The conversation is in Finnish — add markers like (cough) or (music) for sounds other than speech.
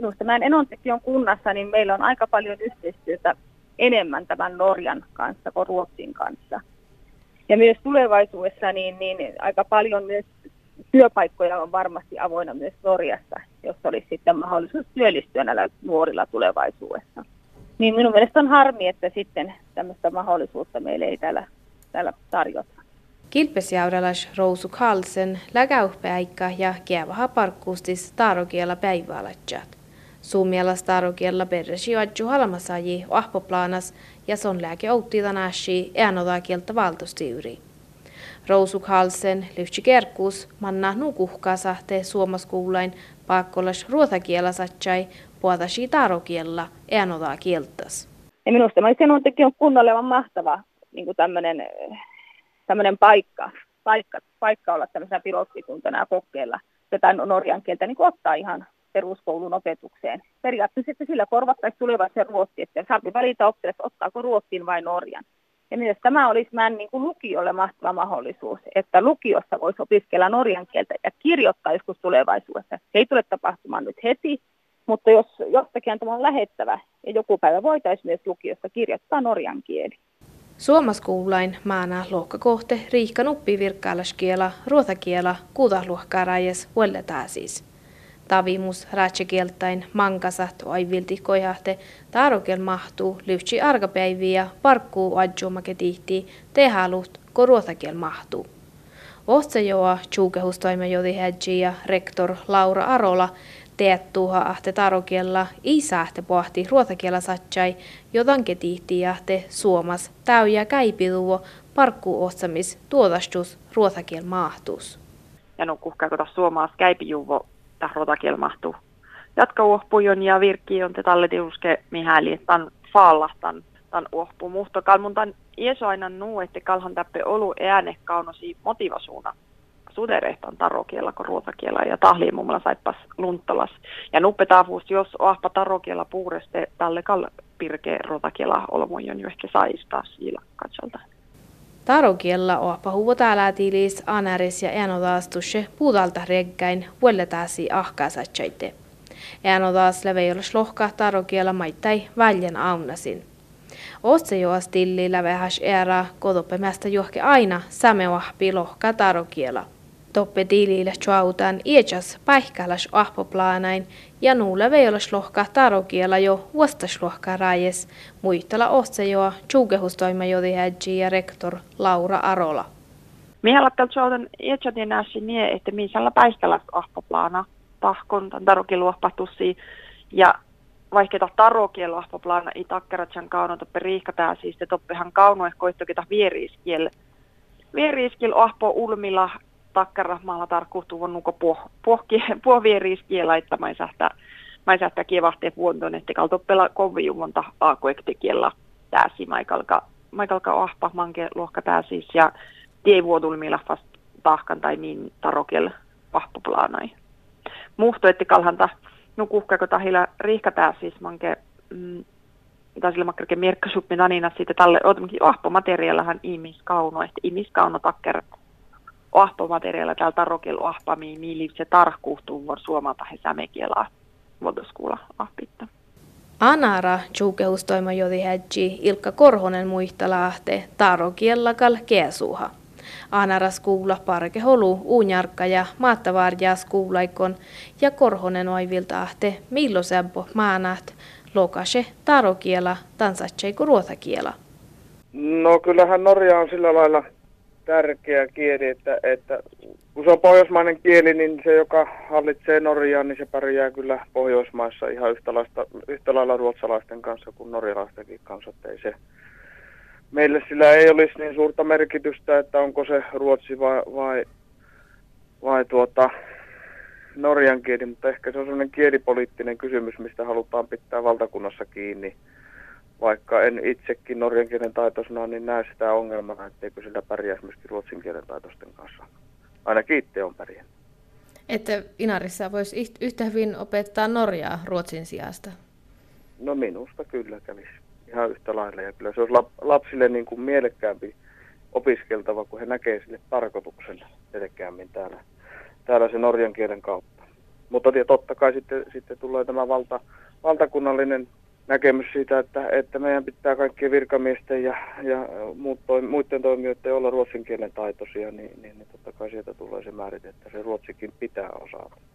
minusta mä Enontekiön kunnassa, niin meillä on aika paljon yhteistyötä enemmän tämän Norjan kanssa kuin Ruotsin kanssa. Ja myös tulevaisuudessa niin, niin aika paljon myös työpaikkoja on varmasti avoinna myös Norjassa, jos olisi sitten mahdollisuus työllistyä näillä nuorilla tulevaisuudessa. Niin minun mielestä on harmi, että sitten tämmöistä mahdollisuutta meille ei täällä, täällä tarjota. Kilpesjaudalas Rousu Carlsen läkäyhpäikka ja kievaha parkkuustis taarokiela päiväalatsat. Suomiala starokiella perresi adju halmasaji ahpoplaanas ja son lääke outtitanashi äänodaakieltä valtosti yri. Rousu Carlsen lyhtsi kerkkuus manna nukuhkaa sahte suomaskuulain paakkolas ruotakiela satsai puoltasi tarokiella äänodaakieltas. Ja minusta olisin on kunnolle mahtava niin tämmöinen tämmöinen paikka, paikka, paikka olla tämmöisenä pilottikuntana ja kokeilla tätä norjan kieltä niin ottaa ihan peruskoulun opetukseen. Periaatteessa että sillä korvattaisiin tulevaisuuden ruotsi, että saapi valita oppilas, ottaako ruotsin vai norjan. Ja myös tämä olisi mä niin kuin lukiolle mahtava mahdollisuus, että lukiossa voisi opiskella norjan kieltä ja kirjoittaa joskus tulevaisuudessa. Se ei tule tapahtumaan nyt heti, mutta jos jostakin on lähettävä ja joku päivä voitaisiin myös lukiossa kirjoittaa norjan kieli. Suomaskuulain maana lohkakohte riikka nuppi virkkailaskiela, ruotakiela, kuutahluhkarajes, siis. Tavimus räätsekieltain mankasat aivilti kojahte. Taarokel mahtuu lyhtsi argapäiviä parkkuu adjumake tihti. Tehalut ko ruotakiel mahtuu. Ohtsejoa tjuukehustoimen hädji ja rektor Laura Arola. Teettuuha ahte tarokiella isähte pohti ruotakiela satsai, jotan ketihti ahte suomas täyjä käipiluo. Parkkuu ohtsamis tuotastus ruotakiel mahtuus. Ja no kuhkaa kota suomaas tähän ruotakiel mahtuu. Jatka uohpujon ja virkki on te talletiuske mihäli tan faallahtan tan uohpu muhto kalmun tan ieso aina nuu, että kalhan täppe olu ääne kaunosi motivasuuna suderehtan tarokiela kuin ruotakiela ja tahliin mummalla saippas lunttolas. Ja nuppe taavuus, jos ahpa tarokiela puureste tälle kal pirke ruotakiela olmojon jo ehkä saistaa siila katsolta. Tarokiella ohpa huvo täällä tilis anaris ja enotaastushe puutalta reggain vuelletääsi ahkaasatsaite. Enotaas leveijolas lohka tarokiela maittai väljen aunasin. Otse joas tilli lävehäs era kotopemästä johke aina sämewahpi lohka tarokiela. Toppe tilille chautan iechas paikkalas ahpoplaanain ja nuulle veijolas lohka tarokiela jo vuostas lohka rajes muistella ohtsejoa tjuukehustoima jodi ja rektor Laura Arola. Minä lattel chautan iechatien näsi nie, että miisalla päistäläs ahpoplaana tahkon tämän tarokiluohpahtussi ja vaikka ta tarokielo ahpoplaana i takkaratsan kauno toppe riihkatää siis te toppehan kauno ehkä koittokin vieriiskiel vieriiskiel ahpo ulmilla takkarahmaalla tarkoittuu on nuko puo, puohki, (laughs) puovieriiskiä laittamaan sähtä, mä sähtä kievahtee vuontoon, että kaltoppela kovijuvonta aakoektikiellä täsi maikalka, maikalka ahpa manke luokka täsis ja tievuodulmilla vast tahkan tai niin tarokel ahpoplaanai. Muhto, että kalhanta nukuhkako tahilla riihka täsis manke mm, tai sillä makkarke merkkasuppi nanina sitten tälle otammekin ahpomateriaalahan ihmiskauno, että ihmiskauno takkerat ahpomateriaaleja täällä tarokil ahpami, mili se tarkkuhtuu vuor suomalta he sämekielaa vuodoskuulla ahpitta. Anara tjuukehustoima jodi hädji Ilkka Korhonen muistalahte tarokiellakal keesuha. Anara skuulla parke holu uunjarkka ja maattavarjaa skuulaikon ja Korhonen oivilta ahte millosempo maanaht lokase tarokiela tansatseiku ruotakiela. No kyllähän Norja on sillä lailla tärkeä kieli, että, että kun se on pohjoismainen kieli, niin se, joka hallitsee Norjaa, niin se pärjää kyllä Pohjoismaissa ihan yhtä, laista, yhtä lailla ruotsalaisten kanssa kuin norjalaistenkin kanssa. Että ei se, meille sillä ei olisi niin suurta merkitystä, että onko se ruotsi vai, vai, vai tuota, norjan kieli, mutta ehkä se on sellainen kielipoliittinen kysymys, mistä halutaan pitää valtakunnassa kiinni vaikka en itsekin norjan kielen taitoisena, niin näe sitä ongelmana, etteikö sillä pärjäisi myöskin ruotsin kielen taitoisten kanssa. Ainakin itse on pärjännyt. Että Inarissa voisi yhtä hyvin opettaa Norjaa ruotsin sijasta? No minusta kyllä kävisi ihan yhtä lailla. Ja kyllä se olisi lapsille niin kuin mielekkäämpi opiskeltava, kun he näkee sille tarkoituksen etekämmin täällä, täällä se norjan kielen kautta. Mutta totta kai sitten, sitten tulee tämä valta, valtakunnallinen näkemys siitä, että, että meidän pitää kaikkien virkamiesten ja, ja muut toim, muiden toimijoiden olla ruotsin kielen taitoisia, niin, niin, niin totta kai sieltä tulee se määrit, että se ruotsikin pitää osata.